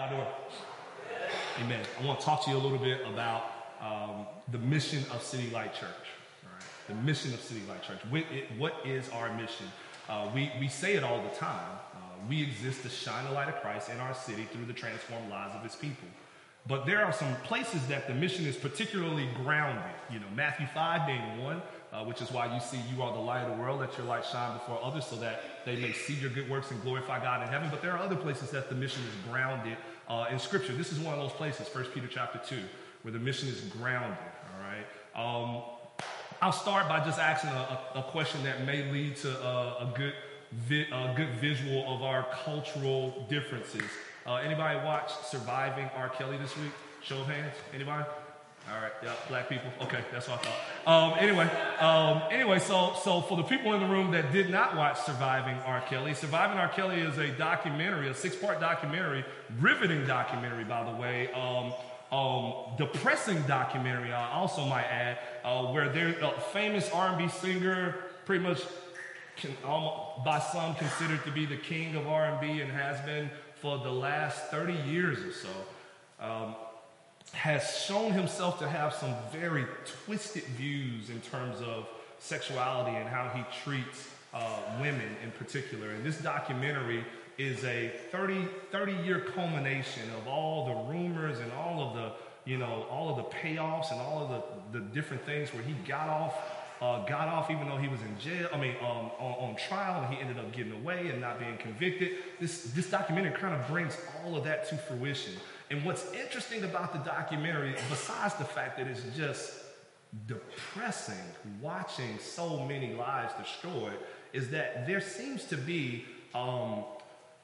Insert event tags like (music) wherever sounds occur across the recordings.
Y'all doing? Amen. I want to talk to you a little bit about um, the mission of City Light Church. Right? The mission of City Light Church. What, it, what is our mission? Uh, we, we say it all the time. Uh, we exist to shine the light of Christ in our city through the transformed lives of his people. But there are some places that the mission is particularly grounded. You know, Matthew 5 being one, uh, which is why you see you are the light of the world. Let your light shine before others so that they may see your good works and glorify God in heaven. But there are other places that the mission is grounded uh, in Scripture. This is one of those places, 1 Peter chapter 2, where the mission is grounded. All right. Um, I'll start by just asking a, a, a question that may lead to a, a good, vi- a good visual of our cultural differences. Uh, anybody watch Surviving R. Kelly this week? Show of hands. Anybody? All right, yeah, black people. Okay, that's what I thought. Um, anyway, um, anyway, so so for the people in the room that did not watch Surviving R. Kelly, Surviving R. Kelly is a documentary, a six-part documentary, riveting documentary, by the way. Um, um, depressing documentary, I also might add, uh, where there's a famous R&B singer, pretty much can, by some considered to be the king of R&B and has been for the last 30 years or so. Um, has shown himself to have some very twisted views in terms of sexuality and how he treats uh, women in particular. And this documentary is a 30, 30 year culmination of all the rumors and all of the, you know, all of the payoffs and all of the, the different things where he got off, uh, got off even though he was in jail, I mean, um, on, on, trial and he ended up getting away and not being convicted. This, this documentary kind of brings all of that to fruition. And what's interesting about the documentary, besides the fact that it's just depressing watching so many lives destroyed, is that there seems to be um,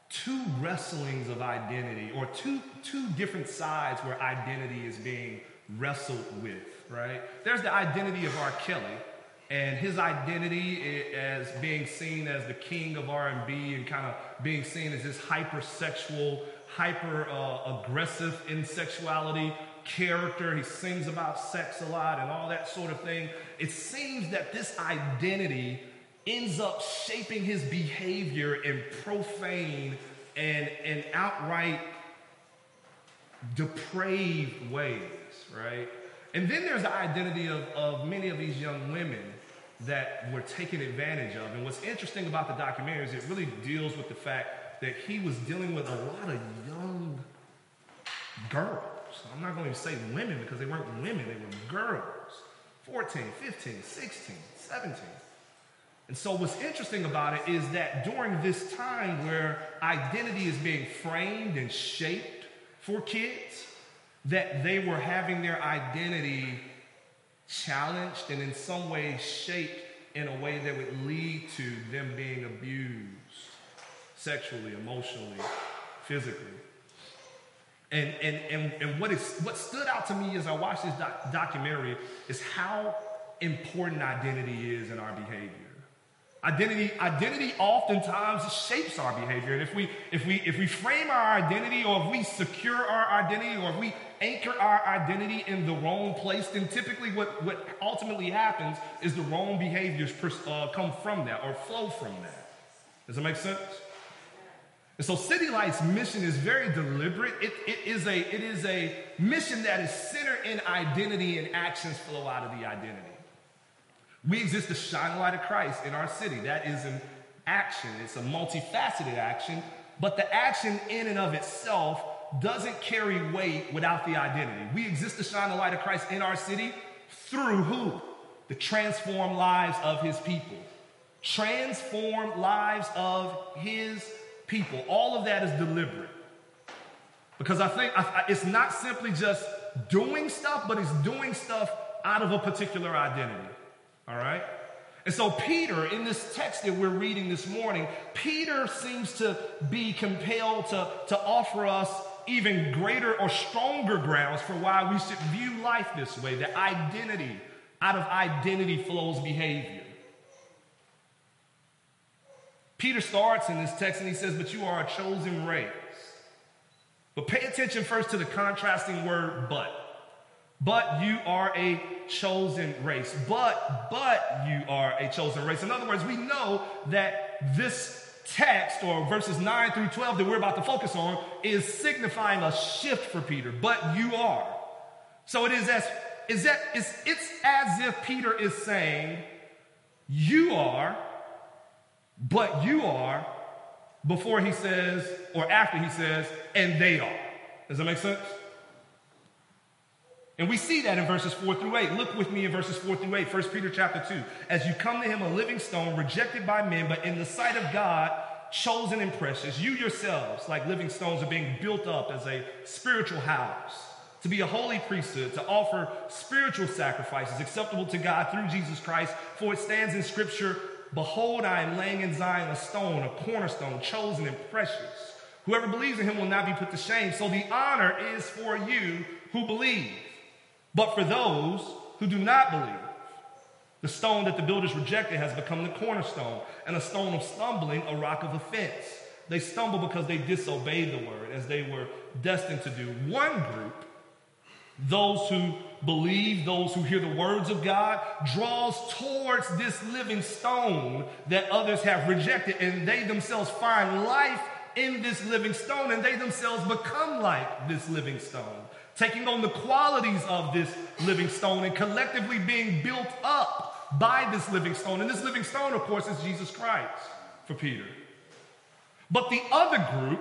two wrestlings of identity or two, two different sides where identity is being wrestled with, right? There's the identity of R. Kelly and his identity as being seen as the king of R&B and kind of being seen as this hypersexual hyper uh, aggressive in sexuality character. He sings about sex a lot and all that sort of thing. It seems that this identity ends up shaping his behavior in profane and, and outright depraved ways, right? And then there's the identity of, of many of these young women that were taken advantage of. And what's interesting about the documentary is it really deals with the fact that he was dealing with a lot of young girls. I'm not going to say women because they weren't women, they were girls 14, 15, 16, 17. And so, what's interesting about it is that during this time where identity is being framed and shaped for kids, that they were having their identity challenged and in some way shaped in a way that would lead to them being abused sexually, emotionally, physically. And, and, and, and what, is, what stood out to me as I watched this doc- documentary is how important identity is in our behavior. Identity, identity oftentimes shapes our behavior. And if we, if, we, if we frame our identity or if we secure our identity or if we anchor our identity in the wrong place, then typically what, what ultimately happens is the wrong behaviors pers- uh, come from that or flow from that. Does that make sense? And so City Light's mission is very deliberate. It, it, is a, it is a mission that is centered in identity and actions flow out of the identity. We exist to shine the light of Christ in our city. That is an action. It's a multifaceted action, but the action in and of itself doesn't carry weight without the identity. We exist to shine the light of Christ in our city through who? The transformed lives of his people. Transformed lives of his people. All of that is deliberate. Because I think I, it's not simply just doing stuff, but it's doing stuff out of a particular identity. All right? And so, Peter, in this text that we're reading this morning, Peter seems to be compelled to, to offer us even greater or stronger grounds for why we should view life this way. that identity, out of identity flows behavior. Peter starts in this text and he says, But you are a chosen race. But pay attention first to the contrasting word but. But you are a chosen race. But, but you are a chosen race. In other words, we know that this text or verses 9 through 12 that we're about to focus on is signifying a shift for Peter, but you are. So it is as is that it's, it's as if Peter is saying, You are, but you are, before he says, or after he says, and they are. Does that make sense? And we see that in verses 4 through 8. Look with me in verses 4 through 8, 1 Peter chapter 2. As you come to him a living stone, rejected by men, but in the sight of God, chosen and precious, you yourselves, like living stones, are being built up as a spiritual house to be a holy priesthood, to offer spiritual sacrifices acceptable to God through Jesus Christ. For it stands in Scripture Behold, I am laying in Zion a stone, a cornerstone, chosen and precious. Whoever believes in him will not be put to shame. So the honor is for you who believe. But for those who do not believe, the stone that the builders rejected has become the cornerstone, and a stone of stumbling, a rock of offense. They stumble because they disobeyed the word as they were destined to do. One group those who believe, those who hear the words of God, draws towards this living stone that others have rejected, and they themselves find life in this living stone, and they themselves become like this living stone, taking on the qualities of this living stone and collectively being built up by this living stone. And this living stone, of course, is Jesus Christ for Peter. But the other group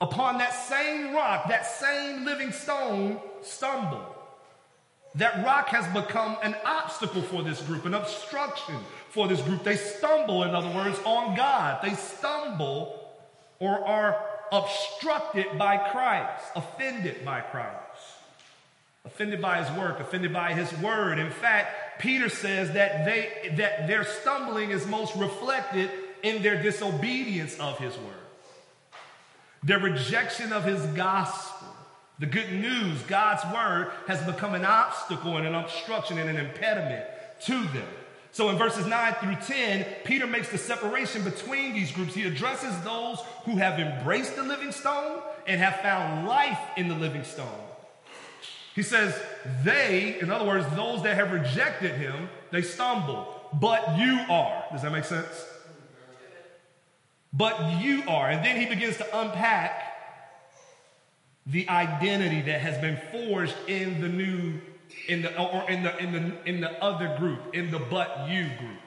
upon that same rock, that same living stone, stumble. That rock has become an obstacle for this group, an obstruction for this group. They stumble, in other words, on God. They stumble or are obstructed by Christ, offended by Christ, offended by his work, offended by his word. In fact, Peter says that they that their stumbling is most reflected in their disobedience of his word. Their rejection of his gospel, the good news, God's word, has become an obstacle and an obstruction and an impediment to them. So in verses 9 through 10, Peter makes the separation between these groups. He addresses those who have embraced the living stone and have found life in the living stone. He says, they, in other words, those that have rejected him, they stumble, but you are. Does that make sense? but you are. And then he begins to unpack the identity that has been forged in the new, in the, or in the, in the, in the other group, in the but you group.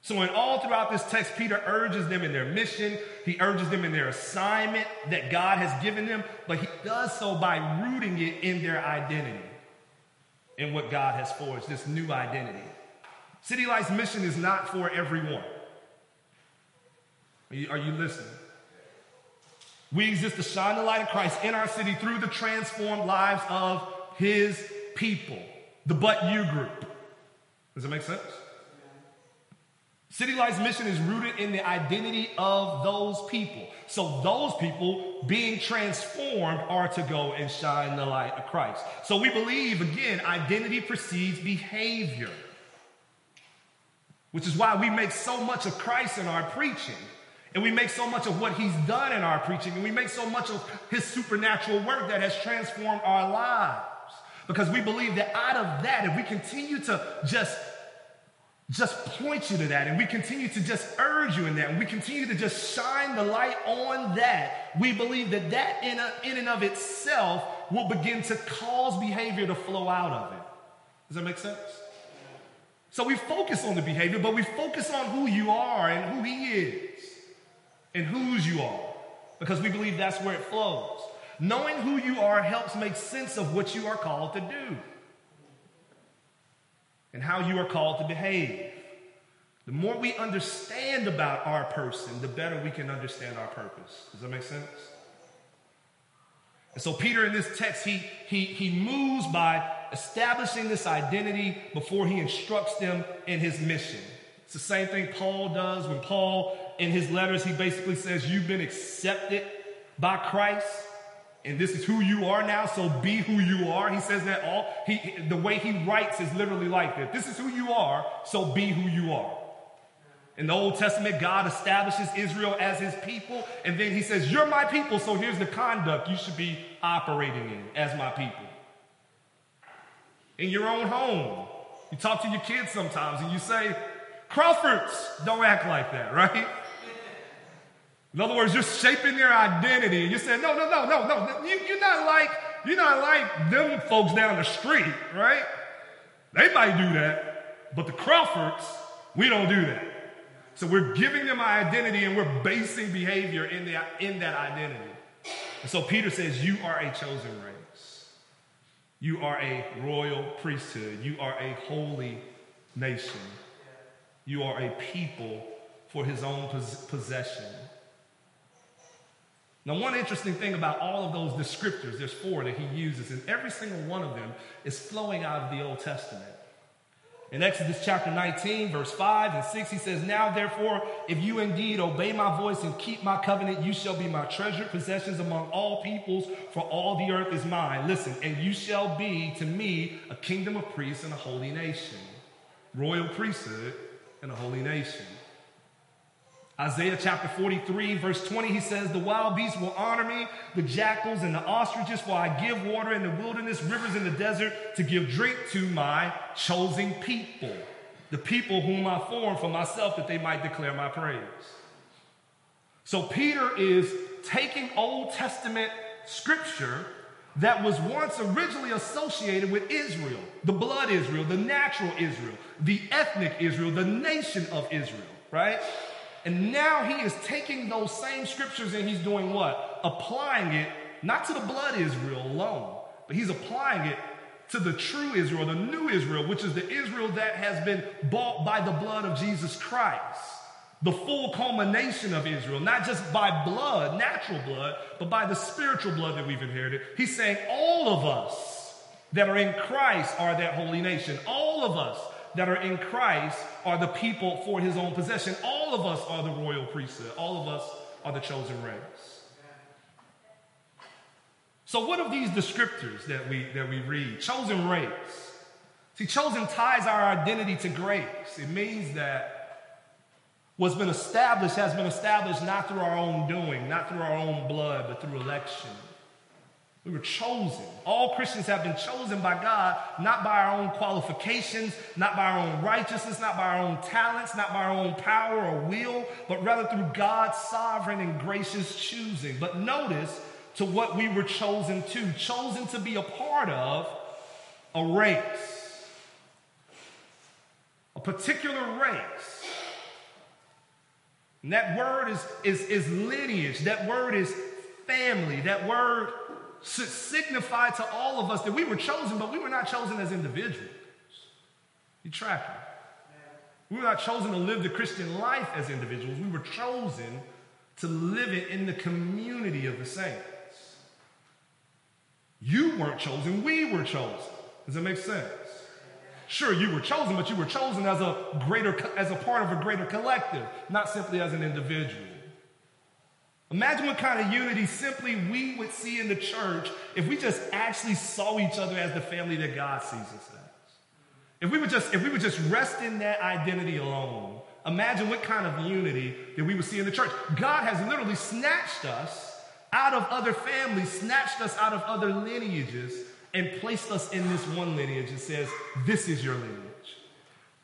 So, in all throughout this text, Peter urges them in their mission, he urges them in their assignment that God has given them, but he does so by rooting it in their identity, in what God has forged, this new identity. City Light's mission is not for everyone. Are you, are you listening? We exist to shine the light of Christ in our city through the transformed lives of his people, the but you group. Does that make sense? City Light's mission is rooted in the identity of those people. So those people being transformed are to go and shine the light of Christ. So we believe, again, identity precedes behavior, which is why we make so much of Christ in our preaching. And we make so much of what he's done in our preaching, and we make so much of his supernatural work that has transformed our lives. Because we believe that out of that, if we continue to just just point you to that and we continue to just urge you in that and we continue to just shine the light on that we believe that that in, a, in and of itself will begin to cause behavior to flow out of it does that make sense so we focus on the behavior but we focus on who you are and who he is and whose you are because we believe that's where it flows. Knowing who you are helps make sense of what you are called to do and how you are called to behave. The more we understand about our person, the better we can understand our purpose. Does that make sense? And so Peter in this text, he, he, he moves by establishing this identity before he instructs them in his mission. It's the same thing Paul does when Paul in his letters, he basically says, You've been accepted by Christ, and this is who you are now, so be who you are. He says that all, he, the way he writes is literally like that. This is who you are, so be who you are. In the Old Testament, God establishes Israel as his people, and then he says, You're my people, so here's the conduct you should be operating in as my people. In your own home, you talk to your kids sometimes and you say, Crawfords don't act like that, (laughs) right? In other words, you're shaping their identity. And you're saying, no, no, no, no, no. You, you're not like, you're not like them folks down the street, right? They might do that, but the Crawfords, we don't do that. So we're giving them our identity and we're basing behavior in, the, in that identity. And so Peter says, You are a chosen race. You are a royal priesthood. You are a holy nation. You are a people for his own possession. Now, one interesting thing about all of those descriptors, there's four that he uses, and every single one of them is flowing out of the Old Testament. In Exodus chapter 19, verse 5 and 6, he says, Now therefore, if you indeed obey my voice and keep my covenant, you shall be my treasured possessions among all peoples, for all the earth is mine. Listen, and you shall be to me a kingdom of priests and a holy nation, royal priesthood and a holy nation. Isaiah chapter 43, verse 20, he says, The wild beasts will honor me, the jackals and the ostriches, for I give water in the wilderness, rivers in the desert, to give drink to my chosen people, the people whom I formed for myself, that they might declare my praise. So Peter is taking Old Testament scripture that was once originally associated with Israel, the blood Israel, the natural Israel, the ethnic Israel, the nation of Israel, right? And now he is taking those same scriptures and he's doing what? Applying it not to the blood Israel alone, but he's applying it to the true Israel, the new Israel, which is the Israel that has been bought by the blood of Jesus Christ. The full culmination of Israel, not just by blood, natural blood, but by the spiritual blood that we've inherited. He's saying all of us that are in Christ are that holy nation. All of us that are in Christ are the people for his own possession. All of us are the royal priesthood. All of us are the chosen race. So, what of these descriptors that we, that we read? Chosen race. See, chosen ties our identity to grace. It means that what's been established has been established not through our own doing, not through our own blood, but through election. We were chosen. All Christians have been chosen by God, not by our own qualifications, not by our own righteousness, not by our own talents, not by our own power or will, but rather through God's sovereign and gracious choosing. But notice to what we were chosen to chosen to be a part of a race, a particular race. And that word is, is, is lineage, that word is family, that word should signify to all of us that we were chosen, but we were not chosen as individuals. You tracking? We were not chosen to live the Christian life as individuals. We were chosen to live it in the community of the saints. You weren't chosen, we were chosen. Does that make sense? Sure, you were chosen, but you were chosen as a greater as a part of a greater collective, not simply as an individual. Imagine what kind of unity simply we would see in the church if we just actually saw each other as the family that God sees us as. If we would just, if we would just rest in that identity alone, imagine what kind of unity that we would see in the church. God has literally snatched us out of other families, snatched us out of other lineages, and placed us in this one lineage and says, This is your lineage.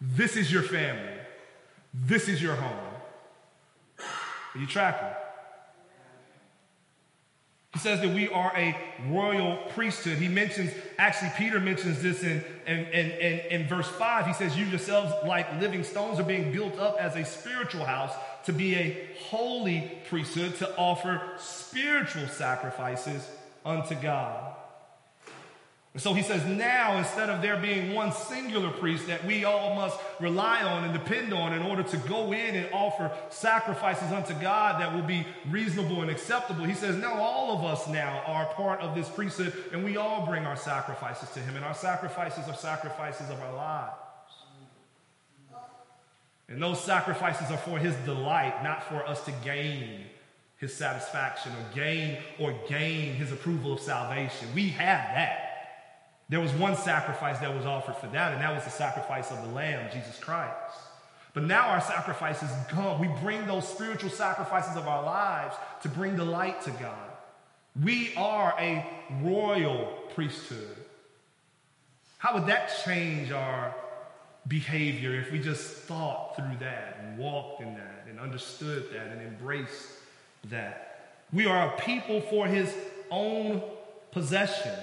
This is your family. This is your home. Are you tracking? He says that we are a royal priesthood. He mentions, actually, Peter mentions this in, in, in, in, in verse 5. He says, You yourselves, like living stones, are being built up as a spiritual house to be a holy priesthood, to offer spiritual sacrifices unto God. And so he says, now instead of there being one singular priest that we all must rely on and depend on in order to go in and offer sacrifices unto God that will be reasonable and acceptable, he says, now all of us now are part of this priesthood and we all bring our sacrifices to him. And our sacrifices are sacrifices of our lives. And those sacrifices are for his delight, not for us to gain his satisfaction or gain or gain his approval of salvation. We have that. There was one sacrifice that was offered for that, and that was the sacrifice of the Lamb, Jesus Christ. But now our sacrifices come. We bring those spiritual sacrifices of our lives to bring the light to God. We are a royal priesthood. How would that change our behavior if we just thought through that and walked in that and understood that and embraced that. We are a people for his own possession.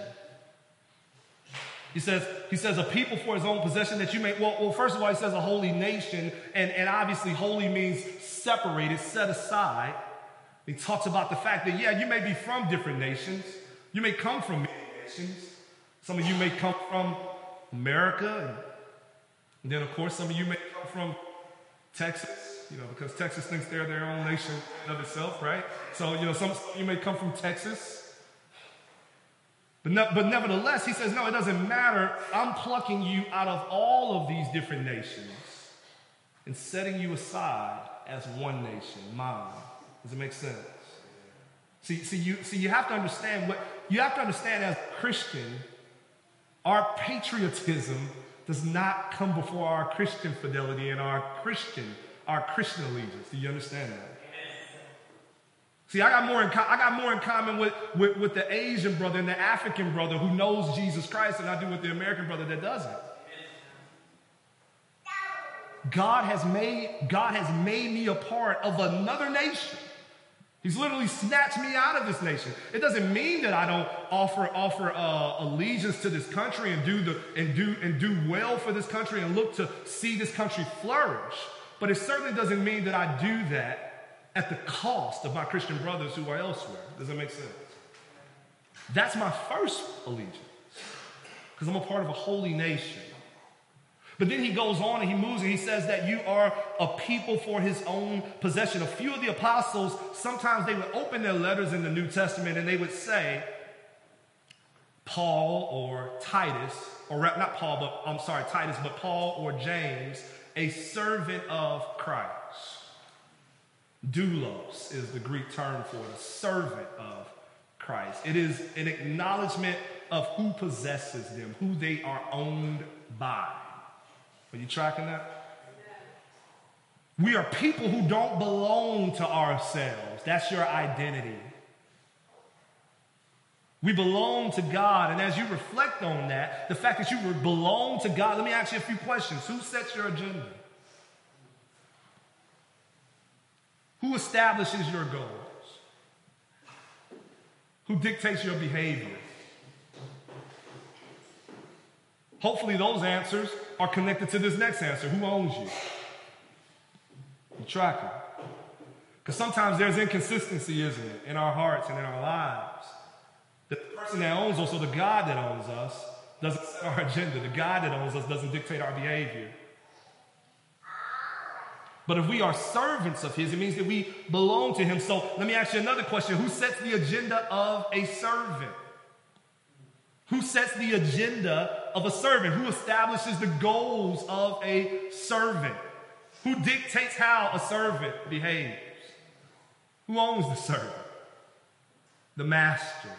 He says, he says, a people for his own possession that you may, well, well, first of all, he says a holy nation, and, and obviously holy means separated, set aside. He talks about the fact that, yeah, you may be from different nations. You may come from many nations. Some of you may come from America. And then, of course, some of you may come from Texas, you know, because Texas thinks they're their own nation of itself, right? So, you know, some, some you may come from Texas. But, but nevertheless, he says, no, it doesn't matter. I'm plucking you out of all of these different nations and setting you aside as one nation, mine. Does it make sense? See, see, you, see, you have to understand what you have to understand as a Christian, our patriotism does not come before our Christian fidelity and our Christian, our Christian allegiance. Do you understand that? See, I got more in, I got more in common with, with, with the Asian brother and the African brother who knows Jesus Christ than I do with the American brother that doesn't. God has made, God has made me a part of another nation. He's literally snatched me out of this nation. It doesn't mean that I don't offer offer uh, allegiance to this country and do the and do and do well for this country and look to see this country flourish. But it certainly doesn't mean that I do that at the cost of my Christian brothers who are elsewhere. Does that make sense? That's my first allegiance because I'm a part of a holy nation. But then he goes on and he moves and he says that you are a people for his own possession. A few of the apostles, sometimes they would open their letters in the New Testament and they would say, Paul or Titus, or not Paul, but I'm sorry, Titus, but Paul or James, a servant of Christ. Doulos is the Greek term for the servant of Christ. It is an acknowledgement of who possesses them, who they are owned by. Are you tracking that? We are people who don't belong to ourselves. That's your identity. We belong to God. And as you reflect on that, the fact that you belong to God, let me ask you a few questions. Who sets your agenda? Who establishes your goals? Who dictates your behavior? Hopefully, those answers are connected to this next answer Who owns you? You track them. Because sometimes there's inconsistency, isn't it, in our hearts and in our lives. The person that owns us or the God that owns us doesn't set our agenda. The God that owns us doesn't dictate our behavior. But if we are servants of His, it means that we belong to Him. So let me ask you another question Who sets the agenda of a servant? Who sets the agenda of a servant? Who establishes the goals of a servant? Who dictates how a servant behaves? Who owns the servant? The master.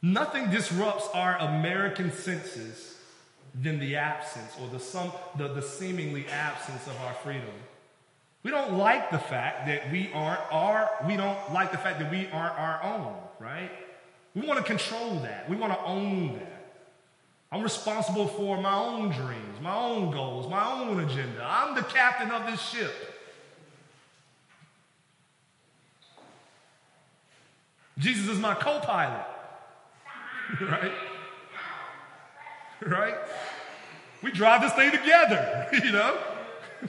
Nothing disrupts our American senses than the absence or the, some, the, the seemingly absence of our freedom. We don't like the fact that we aren't our, we don't like the fact that we aren't our own, right? We want to control that. We want to own that. I'm responsible for my own dreams, my own goals, my own agenda. I'm the captain of this ship. Jesus is my co pilot. (laughs) right? (laughs) Right? We drive this thing together, (laughs) you know? (laughs)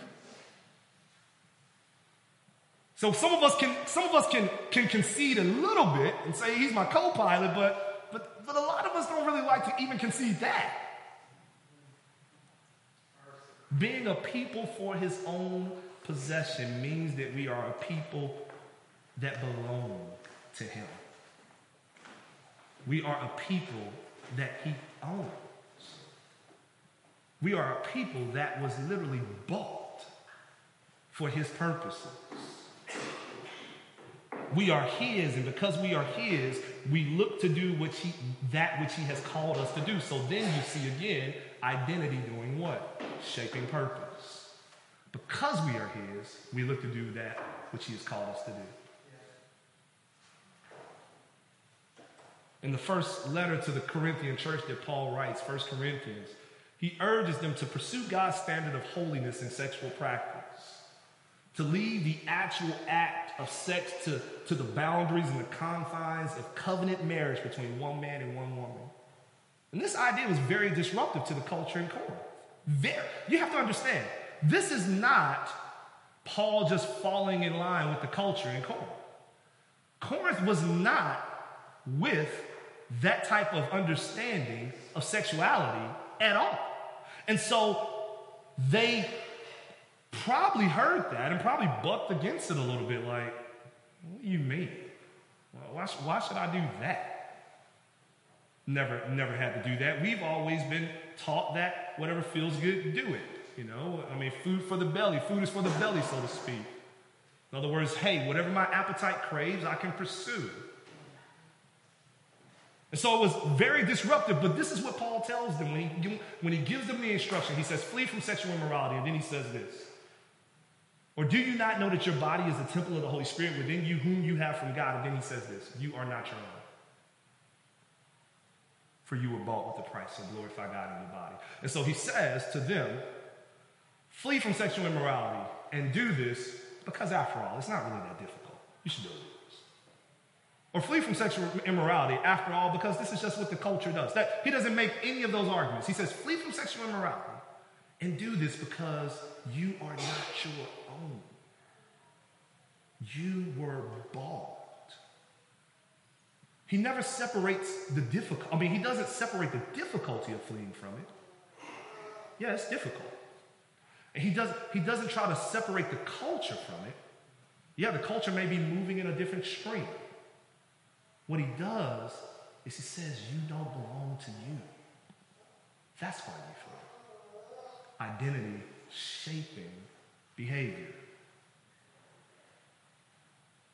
So some of us can some of us can can concede a little bit and say he's my co-pilot, but but but a lot of us don't really like to even concede that. Being a people for his own possession means that we are a people that belong to him. We are a people that he owns. We are a people that was literally bought for his purposes. We are his, and because we are his, we look to do which he, that which he has called us to do. So then you see again identity doing what? Shaping purpose. Because we are his, we look to do that which he has called us to do. In the first letter to the Corinthian church that Paul writes, 1 Corinthians, he urges them to pursue God's standard of holiness in sexual practice to leave the actual act of sex to, to the boundaries and the confines of covenant marriage between one man and one woman. And this idea was very disruptive to the culture in Corinth. Very, you have to understand, this is not Paul just falling in line with the culture in Corinth. Corinth was not with that type of understanding of sexuality at all. And so they probably heard that and probably bucked against it a little bit like, what do you mean? Why, why should I do that? Never, never had to do that. We've always been taught that whatever feels good, do it. You know, I mean, food for the belly. Food is for the belly, so to speak. In other words, hey, whatever my appetite craves, I can pursue. And so it was very disruptive, but this is what Paul tells them when he, when he gives them the instruction. He says, flee from sexual immorality, and then he says this. Or do you not know that your body is a temple of the Holy Spirit within you, whom you have from God? And then he says this You are not your own. For you were bought with a price, so glorify God in your body. And so he says to them, Flee from sexual immorality and do this because, after all, it's not really that difficult. You should do this. Or flee from sexual immorality, after all, because this is just what the culture does. That, he doesn't make any of those arguments. He says, Flee from sexual immorality and do this because you are not your own. You were bought. He never separates the difficult. I mean, he doesn't separate the difficulty of fleeing from it. Yeah, it's difficult. And he, doesn't he doesn't try to separate the culture from it. Yeah, the culture may be moving in a different stream. What he does is he says, You don't belong to you. That's why you flee. Identity shaping behavior.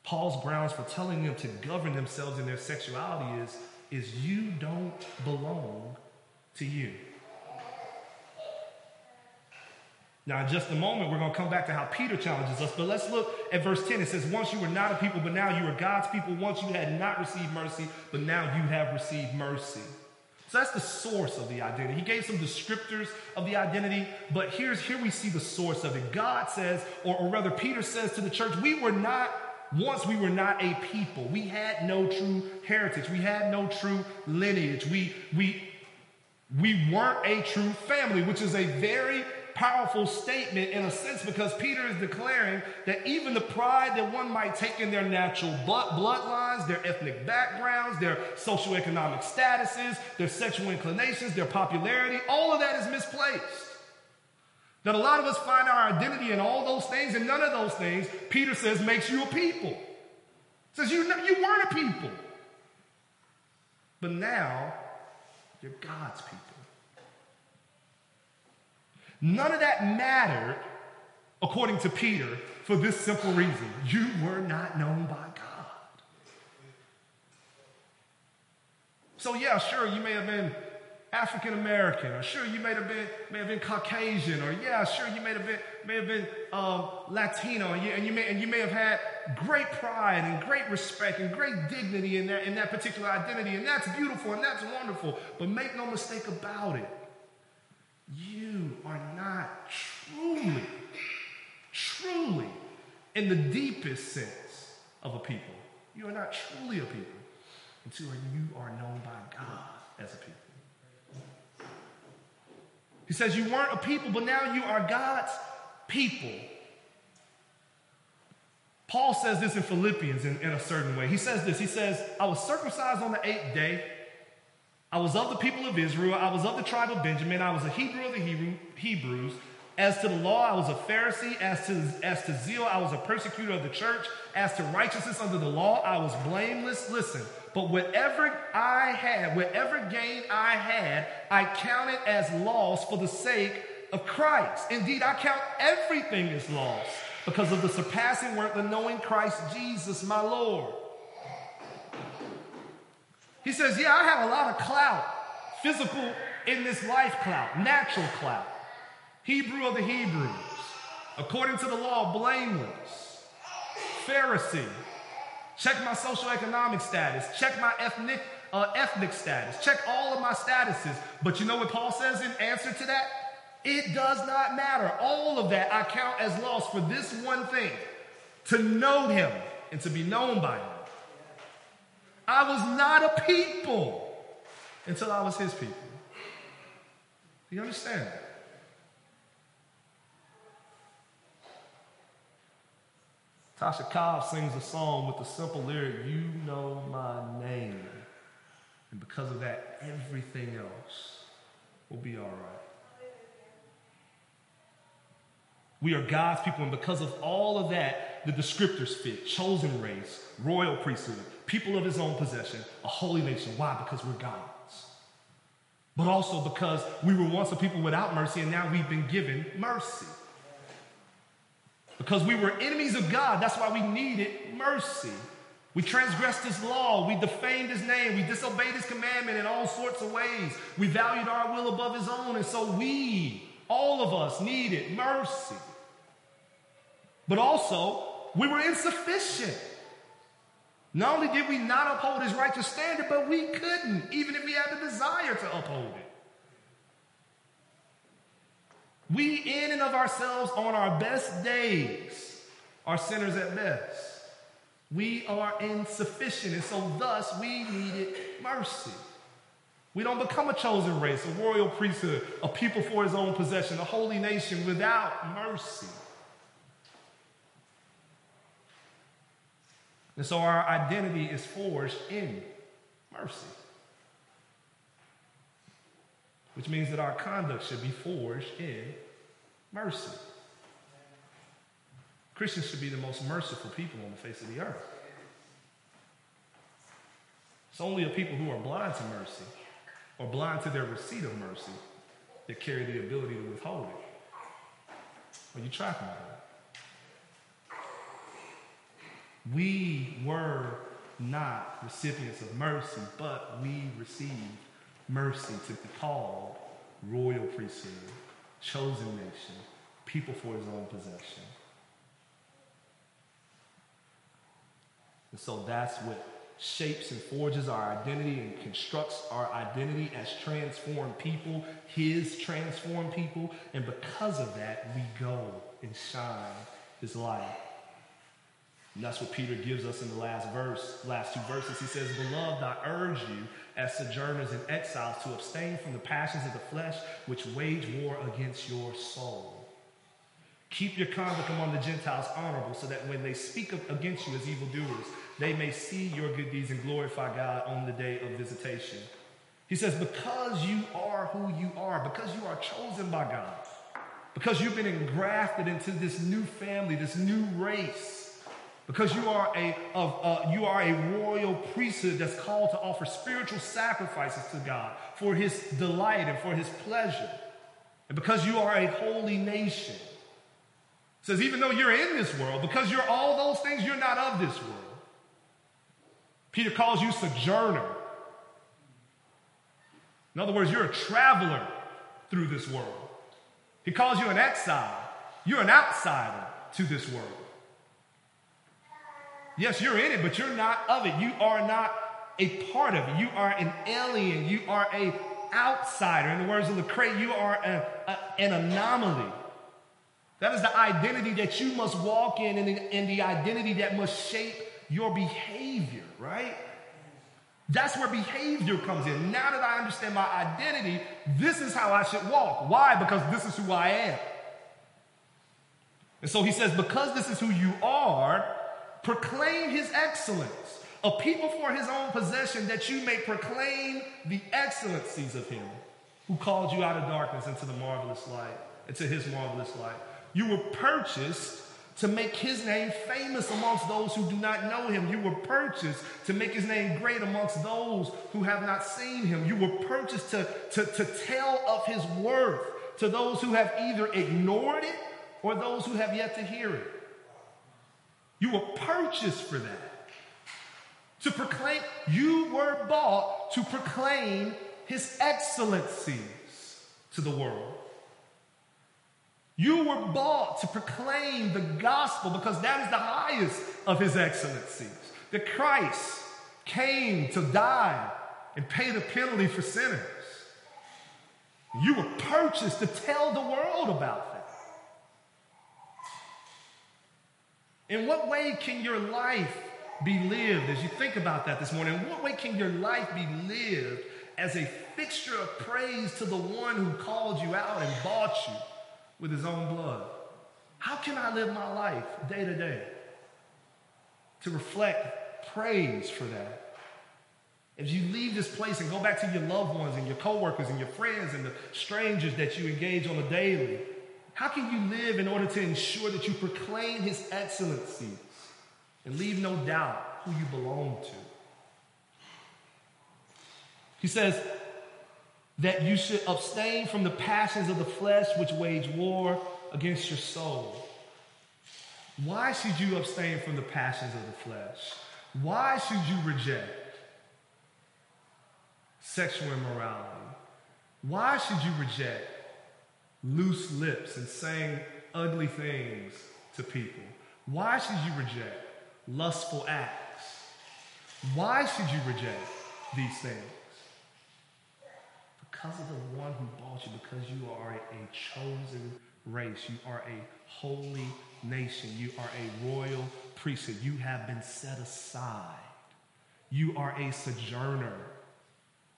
Paul's grounds for telling them to govern themselves in their sexuality is, is you don't belong to you. Now, in just a moment, we're going to come back to how Peter challenges us, but let's look at verse 10. It says, Once you were not a people, but now you are God's people. Once you had not received mercy, but now you have received mercy. So that's the source of the identity. He gave some descriptors of the identity, but here's here we see the source of it. God says, or, or rather, Peter says to the church, we were not once we were not a people. We had no true heritage. We had no true lineage. We we we weren't a true family, which is a very powerful statement in a sense because Peter is declaring that even the pride that one might take in their natural bloodlines, their ethnic backgrounds, their socioeconomic statuses, their sexual inclinations, their popularity, all of that is misplaced. That a lot of us find our identity in all those things, and none of those things, Peter says, makes you a people. Says you, you weren't a people. But now, you're God's people. None of that mattered, according to Peter, for this simple reason you were not known by God. So, yeah, sure, you may have been African American, or sure, you may have been may have been Caucasian, or yeah, sure, you may have been may have been um, Latino, and you, and you may and you may have had great pride and great respect and great dignity in that in that particular identity, and that's beautiful and that's wonderful. But make no mistake about it, you are not truly, truly, in the deepest sense of a people. You are not truly a people until you are known by God as a people. He says, You weren't a people, but now you are God's people. Paul says this in Philippians in, in, a certain way. He says this He says, I was circumcised on the eighth day. I was of the people of Israel. I was of the tribe of Benjamin. I was a Hebrew of the Hebrew, Hebrews. As to the law, I was a Pharisee. As to, as to zeal, I was a persecutor of the church. As to righteousness under the law, I was blameless. Listen, but whatever I had, whatever gain I had, I counted as loss for the sake of Christ. Indeed, I count everything as loss because of the surpassing worth of knowing Christ Jesus, my Lord. He says, Yeah, I have a lot of clout, physical in this life clout, natural clout. Hebrew of the Hebrews, according to the law, blameless. Pharisee, check my socioeconomic status, check my ethnic, uh, ethnic status, check all of my statuses. But you know what Paul says in answer to that? It does not matter. All of that I count as loss for this one thing to know him and to be known by him. I was not a people until I was his people. Do you understand? Tasha Cobbs sings a song with the simple lyric, You know my name. And because of that, everything else will be all right. We are God's people, and because of all of that, the descriptors fit chosen race, royal priesthood, people of his own possession, a holy nation. Why? Because we're God's. But also because we were once a people without mercy, and now we've been given mercy. Because we were enemies of God, that's why we needed mercy. We transgressed his law. We defamed his name. We disobeyed his commandment in all sorts of ways. We valued our will above his own. And so we, all of us, needed mercy. But also, we were insufficient. Not only did we not uphold his righteous standard, but we couldn't, even if we had the desire to uphold it. We, in and of ourselves, on our best days, are sinners at best. We are insufficient, and so thus we needed mercy. We don't become a chosen race, a royal priesthood, a people for his own possession, a holy nation without mercy. And so our identity is forged in mercy, which means that our conduct should be forged in mercy. Christians should be the most merciful people on the face of the earth. It's only a people who are blind to mercy or blind to their receipt of mercy that carry the ability to withhold it. Are you tracking that? We were not recipients of mercy, but we received mercy to be called royal priesthood, chosen nation, people for his own possession. And so that's what shapes and forges our identity and constructs our identity as transformed people, his transformed people. And because of that, we go and shine his light. And that's what Peter gives us in the last verse, last two verses. He says, Beloved, I urge you, as sojourners and exiles, to abstain from the passions of the flesh which wage war against your soul. Keep your conduct among the Gentiles honorable, so that when they speak against you as evildoers, they may see your good deeds and glorify God on the day of visitation. He says, Because you are who you are, because you are chosen by God, because you've been engrafted into this new family, this new race because you are a of, uh, you are a royal priesthood that's called to offer spiritual sacrifices to God for His delight and for His pleasure, and because you are a holy nation. It says even though you're in this world, because you're all those things, you're not of this world. Peter calls you sojourner. In other words, you're a traveler through this world. He calls you an exile. You're an outsider to this world. Yes, you're in it, but you're not of it. You are not a part of it. You are an alien. You are a outsider. In the words of Lecrae, you are a, a, an anomaly. That is the identity that you must walk in and, and the identity that must shape your behavior, right? That's where behavior comes in. Now that I understand my identity, this is how I should walk. Why? Because this is who I am. And so he says, because this is who you are, proclaim his excellence, a people for his own possession, that you may proclaim the excellencies of him who called you out of darkness into the marvelous light, into his marvelous light. You were purchased to make his name famous amongst those who do not know him. You were purchased to make his name great amongst those who have not seen him. You were purchased to, to, to tell of his worth to those who have either ignored it or those who have yet to hear it. You were purchased for that. To proclaim, you were bought to proclaim his excellencies to the world. You were bought to proclaim the gospel because that is the highest of his excellencies. That Christ came to die and pay the penalty for sinners. You were purchased to tell the world about that. In what way can your life be lived as you think about that this morning? In what way can your life be lived as a fixture of praise to the one who called you out and bought you with his own blood? How can I live my life day to day to reflect praise for that? As you leave this place and go back to your loved ones and your coworkers and your friends and the strangers that you engage on a daily, how can you live in order to ensure that you proclaim his excellencies and leave no doubt who you belong to? He says that you should abstain from the passions of the flesh which wage war against your soul. Why should you abstain from the passions of the flesh? Why should you reject sexual immorality? Why should you reject loose lips and saying ugly things to people? Why should you reject lustful acts? Why should you reject these things? Because of the one who bought you, because you are a chosen race, you are a holy nation, you are a royal priesthood, you have been set aside, you are a sojourner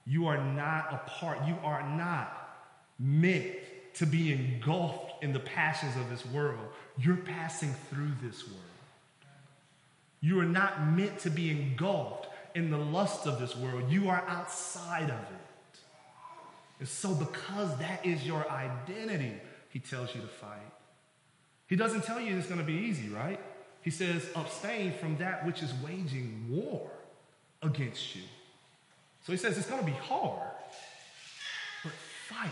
you are not a part, you are not meant to be engulfed in the passions of this world. You're passing through this world. You are not meant to be engulfed in the lust of this world. You are outside of it. And so, because that is your identity, he tells you to fight. He doesn't tell you it's going to be easy, right? He says, abstain from that which is waging war against you. So he says it's going to be hard, but fight.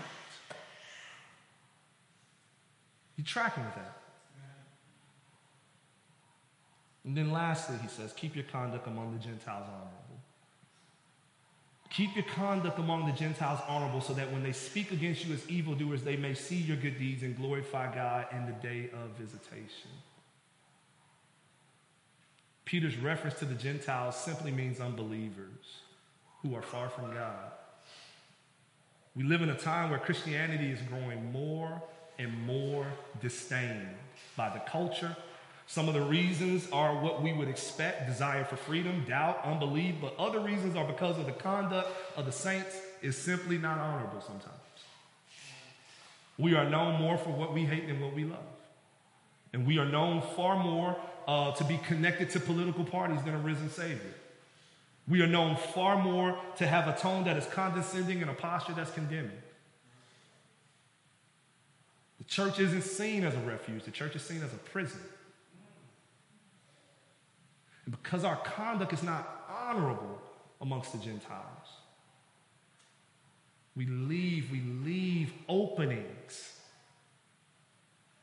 You tracking with that? And then lastly, he says, keep your conduct among the Gentiles honorable. Keep your conduct among the Gentiles honorable so that when they speak against you as evildoers, they may see your good deeds and glorify God in the day of visitation. Peter's reference to the Gentiles simply means unbelievers who are far from God. We live in a time where Christianity is growing more and more disdained by the culture. Some of the reasons are what we would expect desire for freedom, doubt, unbelief, but other reasons are because of the conduct of the saints is simply not honorable sometimes. We are known more for what we hate than what we love. And we are known far more uh, to be connected to political parties than a risen Savior. We are known far more to have a tone that is condescending and a posture that's condemning. The church isn't seen as a refuge, the church is seen as a prison. And because our conduct is not honorable amongst the Gentiles, we leave, we leave openings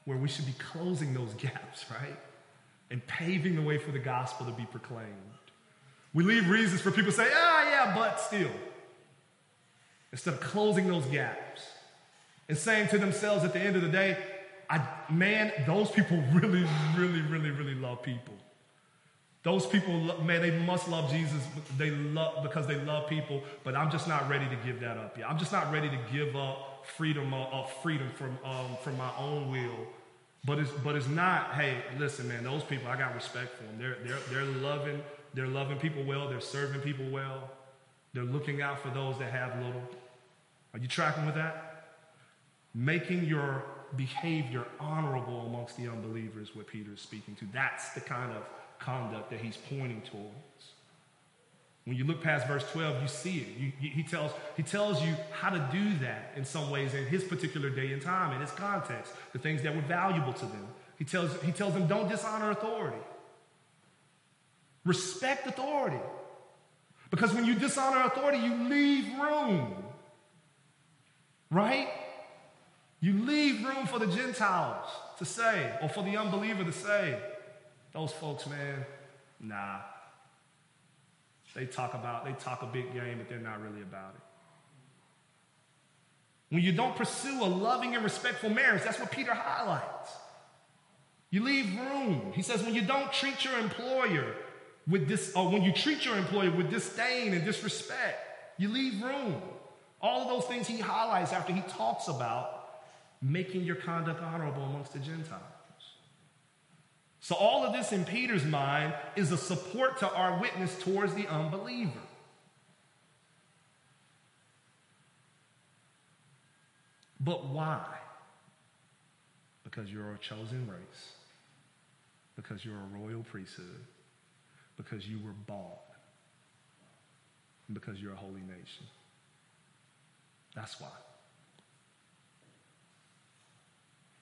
where we should be closing those gaps, right? And paving the way for the gospel to be proclaimed. We leave reasons for people to say, ah, yeah, but still. Instead of closing those gaps and saying to themselves at the end of the day, I, man, those people (laughs) really, really, really, really love people. Those people, man, they must love Jesus. They love because they love people, but I'm just not ready to give that up yet. I'm just not ready to give up freedom of uh, freedom from um, from my own will. But it's but it's not. Hey, listen, man, those people, I got respect for them. They're they're they're loving they're loving people well, they're serving people well, they're looking out for those that have little. Are you tracking with that? Making your behavior honorable amongst the unbelievers, what Peter is speaking to. That's the kind of conduct that he's pointing towards. When you look past verse 12, you see it. You, he, tells, he tells you how to do that in some ways in his particular day and time, in his context, the things that were valuable to them. He tells, he tells them, don't dishonor authority. Respect authority. Because when you dishonor authority, you leave room. Right? You leave room for the Gentiles to say, or for the unbeliever to say, those folks, man, nah. They talk about, they talk a big game, but they're not really about it. When you don't pursue a loving and respectful marriage, that's what Peter highlights. You leave room. He says, when you don't treat your employer with this, or when you treat your employer with disdain and disrespect, you leave room. All of those things he highlights after he talks about making your conduct honorable amongst the Gentiles. So, all of this in Peter's mind is a support to our witness towards the unbeliever. But why? Because you're a chosen race, because you're a royal priesthood, because you were bought, because you're a holy nation. That's why.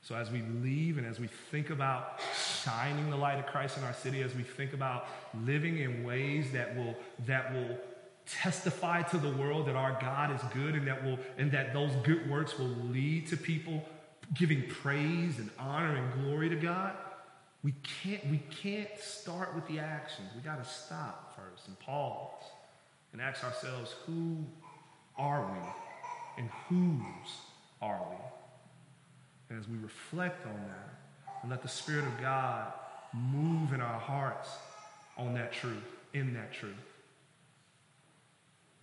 So, as we leave and as we think about shining the light of Christ in our city, as we think about living in ways that will, that will testify to the world that our God is good and that, will, and that those good works will lead to people giving praise and honor and glory to God, we can't, we can't start with the actions. We got to stop first and pause and ask ourselves who are we and whose are we? And as we reflect on that and let the Spirit of God move in our hearts on that truth, in that truth,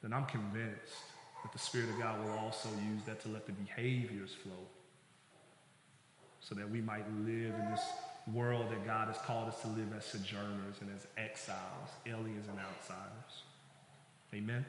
then I'm convinced that the Spirit of God will also use that to let the behaviors flow so that we might live in this world that God has called us to live as sojourners and as exiles, aliens and outsiders. Amen.